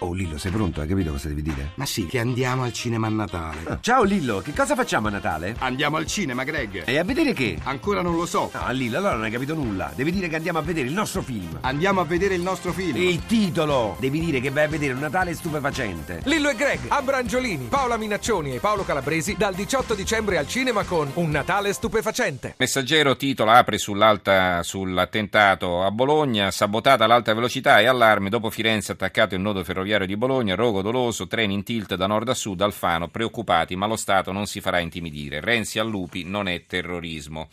Oh Lillo, sei pronto? Hai capito cosa devi dire? Ma sì, che andiamo al cinema a Natale. Ah, ciao Lillo, che cosa facciamo a Natale? Andiamo al cinema, Greg. E a vedere che? Ancora non lo so. No, Lillo, allora non hai capito nulla. Devi dire che andiamo a vedere il nostro film. Andiamo a vedere il nostro film. Il titolo! Devi dire che vai a vedere un Natale stupefacente. Lillo e Greg, Abrangiolini, Paola Minaccioni e Paolo Calabresi dal 18 dicembre al cinema con Un Natale stupefacente. Messaggero titola apre sull'alta, sull'attentato a Bologna, sabotata l'alta velocità e allarme dopo Firenze attaccato il nodo ferroviario di Bologna, rogo doloso, treni in tilt da nord a sud, Alfano preoccupati ma lo Stato non si farà intimidire. Renzi a lupi non è terrorismo.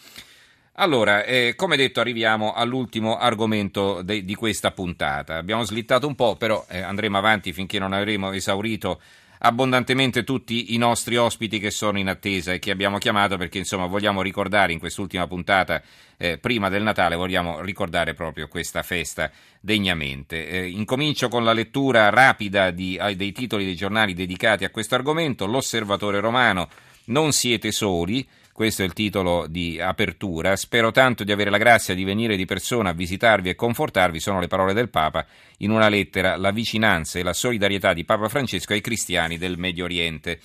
Allora, eh, come detto, arriviamo all'ultimo argomento de- di questa puntata. Abbiamo slittato un po', però eh, andremo avanti finché non avremo esaurito abbondantemente tutti i nostri ospiti che sono in attesa e che abbiamo chiamato perché insomma vogliamo ricordare in quest'ultima puntata eh, prima del Natale vogliamo ricordare proprio questa festa degnamente. Eh, incomincio con la lettura rapida di, dei titoli dei giornali dedicati a questo argomento. L'osservatore romano, non siete soli. Questo è il titolo di apertura. Spero tanto di avere la grazia di venire di persona a visitarvi e confortarvi, sono le parole del Papa in una lettera, la vicinanza e la solidarietà di Papa Francesco ai cristiani del Medio Oriente.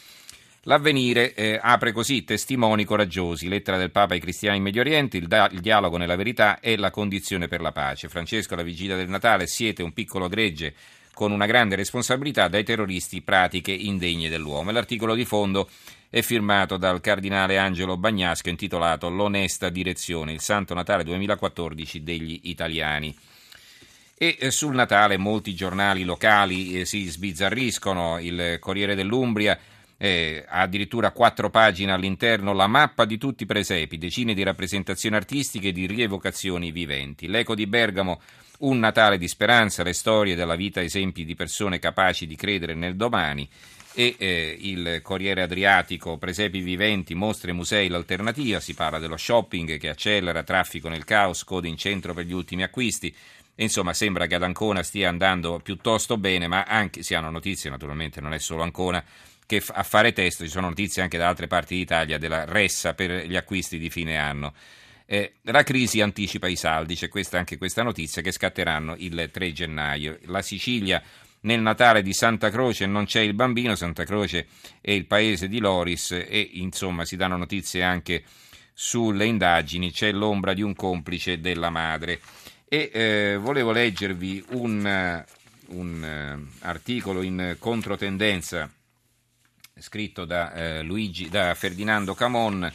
L'avvenire eh, apre così testimoni coraggiosi, lettera del Papa ai cristiani in Medio Oriente, il, da- il dialogo nella verità e la condizione per la pace. Francesco, alla vigilia del Natale, siete un piccolo gregge con una grande responsabilità dai terroristi pratiche indegne dell'uomo. L'articolo di fondo è firmato dal cardinale Angelo Bagnasco intitolato L'onesta direzione, il Santo Natale 2014 degli italiani. E eh, sul Natale molti giornali locali eh, si sbizzarriscono, il Corriere dell'Umbria eh, ha addirittura quattro pagine all'interno la mappa di tutti i presepi, decine di rappresentazioni artistiche e di rievocazioni viventi. L'Eco di Bergamo, un Natale di speranza, le storie della vita, esempi di persone capaci di credere nel domani e eh, il Corriere Adriatico, presepi viventi, mostre musei, l'alternativa, si parla dello shopping che accelera, traffico nel caos, code in centro per gli ultimi acquisti. Insomma, sembra che ad Ancona stia andando piuttosto bene, ma anche si hanno notizie, naturalmente non è solo Ancona, che a fare testo ci sono notizie anche da altre parti d'Italia della ressa per gli acquisti di fine anno. Eh, la crisi anticipa i saldi, c'è questa, anche questa notizia che scatteranno il 3 gennaio. La Sicilia nel Natale di Santa Croce non c'è il bambino, Santa Croce è il paese di Loris e insomma si danno notizie anche sulle indagini, c'è l'ombra di un complice della madre. E eh, volevo leggervi un, un uh, articolo in controtendenza scritto da, eh, Luigi, da Ferdinando Camon,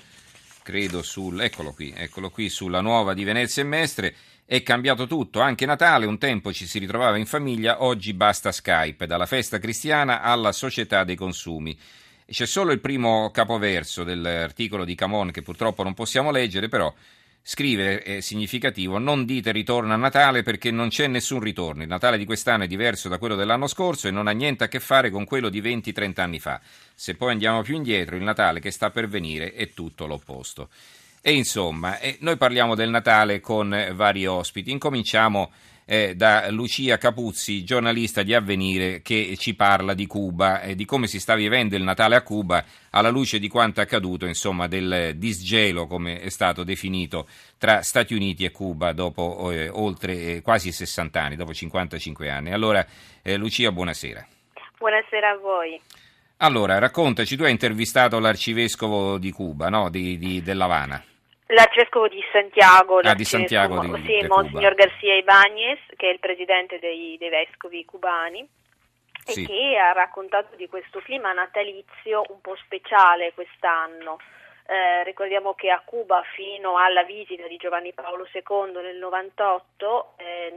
credo sul, eccolo qui, eccolo qui, sulla nuova di Venezia e Mestre. È cambiato tutto, anche Natale, un tempo ci si ritrovava in famiglia, oggi basta Skype, dalla festa cristiana alla società dei consumi. C'è solo il primo capoverso dell'articolo di Camon che purtroppo non possiamo leggere, però scrive, è significativo, non dite ritorno a Natale perché non c'è nessun ritorno. Il Natale di quest'anno è diverso da quello dell'anno scorso e non ha niente a che fare con quello di 20-30 anni fa. Se poi andiamo più indietro, il Natale che sta per venire è tutto l'opposto. E insomma, eh, noi parliamo del Natale con vari ospiti. Incominciamo eh, da Lucia Capuzzi, giornalista di Avvenire, che ci parla di Cuba e di come si sta vivendo il Natale a Cuba alla luce di quanto accaduto, insomma, del disgelo, come è stato definito, tra Stati Uniti e Cuba dopo eh, oltre eh, quasi 60 anni, dopo 55 anni. Allora, eh, Lucia, buonasera. Buonasera a voi. Allora, raccontaci, tu hai intervistato l'arcivescovo di Cuba, no? di, di, dell'Havana. L'arcivescovo di Santiago, ah, di Santiago di, sì, Monsignor Garcia Ibáñez, che è il presidente dei, dei vescovi cubani, Sì. e che ha raccontato di questo clima natalizio un po' speciale quest'anno. Eh, ricordiamo che a Cuba fino alla visita di Giovanni Paolo II nel 98 eh,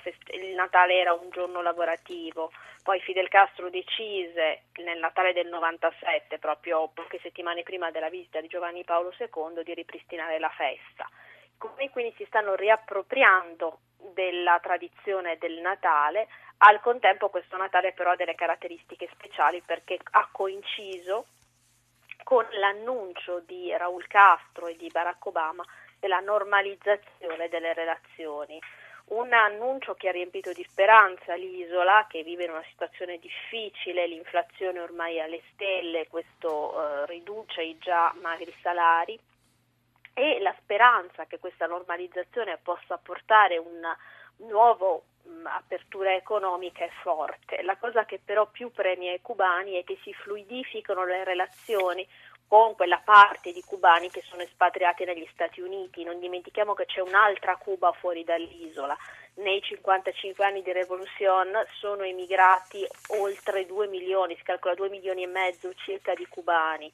feste- il Natale era un giorno lavorativo, poi Fidel Castro decise nel Natale del 97, proprio poche settimane prima della visita di Giovanni Paolo II, di ripristinare la festa. Come quindi si stanno riappropriando della tradizione del Natale, al contempo questo Natale però ha delle caratteristiche speciali perché ha coinciso con l'annuncio di Raul Castro e di Barack Obama della normalizzazione delle relazioni. Un annuncio che ha riempito di speranza l'isola, che vive in una situazione difficile, l'inflazione ormai è alle stelle, questo eh, riduce i già magri salari e la speranza che questa normalizzazione possa portare un nuovo apertura economica è forte. La cosa che però più premia i cubani è che si fluidificano le relazioni con quella parte di cubani che sono espatriati negli Stati Uniti. Non dimentichiamo che c'è un'altra Cuba fuori dall'isola. Nei 55 anni di rivoluzione sono emigrati oltre 2 milioni, si calcola 2 milioni e mezzo circa di cubani.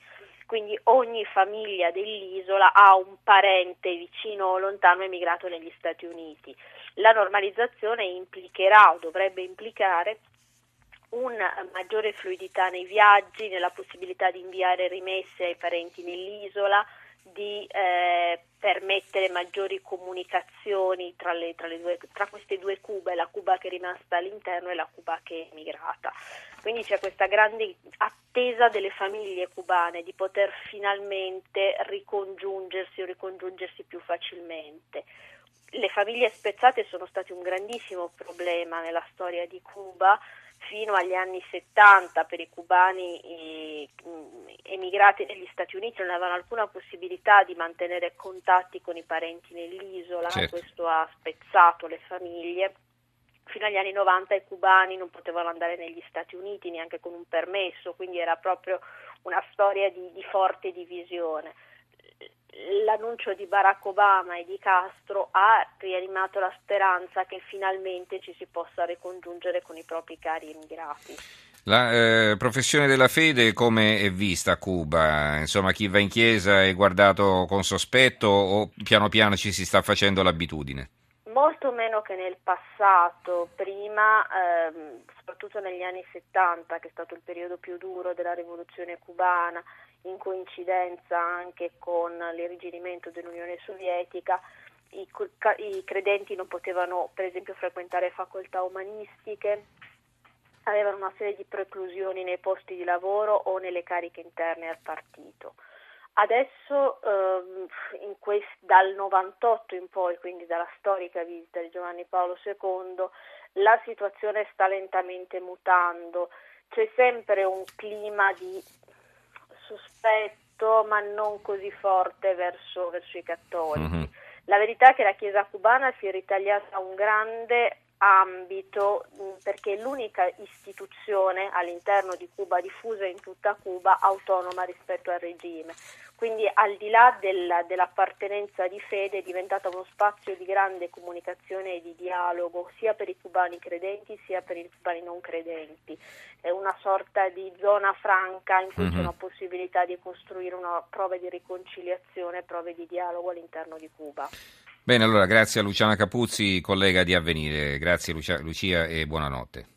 Quindi ogni famiglia dell'isola ha un parente vicino o lontano emigrato negli Stati Uniti. La normalizzazione implicherà o dovrebbe implicare una maggiore fluidità nei viaggi, nella possibilità di inviare rimesse ai parenti nell'isola, di eh, permettere maggiori comunicazioni tra, le, tra, le due, tra, queste due Cuba, la Cuba che è rimasta all'interno e la Cuba che è emigrata. Quindi c'è questa grande attesa delle famiglie cubane di poter finalmente ricongiungersi o ricongiungersi più facilmente. Le famiglie spezzate sono state un grandissimo problema nella storia di Cuba fino agli anni 70 per i cubani eh, emigrati negli Stati Uniti non avevano alcuna possibilità di mantenere contatti con i parenti nell'isola, certo. questo ha spezzato le famiglie. Fino agli anni 90 i cubani non potevano andare negli Stati Uniti neanche con un permesso, quindi era proprio una storia di, di forte divisione l'annuncio di Barack Obama e di Castro ha rianimato la speranza che finalmente ci si possa ricongiungere con i propri cari emigrati. La eh, professione della fede come è vista a Cuba? Insomma, chi va in chiesa è guardato con sospetto o piano piano ci si sta facendo l'abitudine? Molto meno che nel passato, prima, ehm, soprattutto negli anni 70, che è stato il periodo più duro della rivoluzione cubana, in coincidenza anche con l'irrigidimento dell'Unione Sovietica, i, i credenti non potevano per esempio frequentare facoltà umanistiche, avevano una serie di preclusioni nei posti di lavoro o nelle cariche interne al partito. Adesso ehm, quest- dal 98 in poi, quindi dalla storica visita di Giovanni Paolo II, la situazione sta lentamente mutando, c'è sempre un clima di sospetto ma non così forte verso, verso i cattolici. Mm-hmm. La verità è che la Chiesa cubana si è ritagliata un grande ambito perché è l'unica istituzione all'interno di Cuba diffusa in tutta Cuba autonoma rispetto al regime. Quindi al di là della, dell'appartenenza di fede è diventata uno spazio di grande comunicazione e di dialogo sia per i cubani credenti sia per i cubani non credenti. È una sorta di zona franca in cui mm-hmm. c'è una possibilità di costruire una prove di riconciliazione, prove di dialogo all'interno di Cuba. Bene, allora grazie a Luciana Capuzzi, collega di Avvenire. Grazie Lucia, Lucia e buonanotte.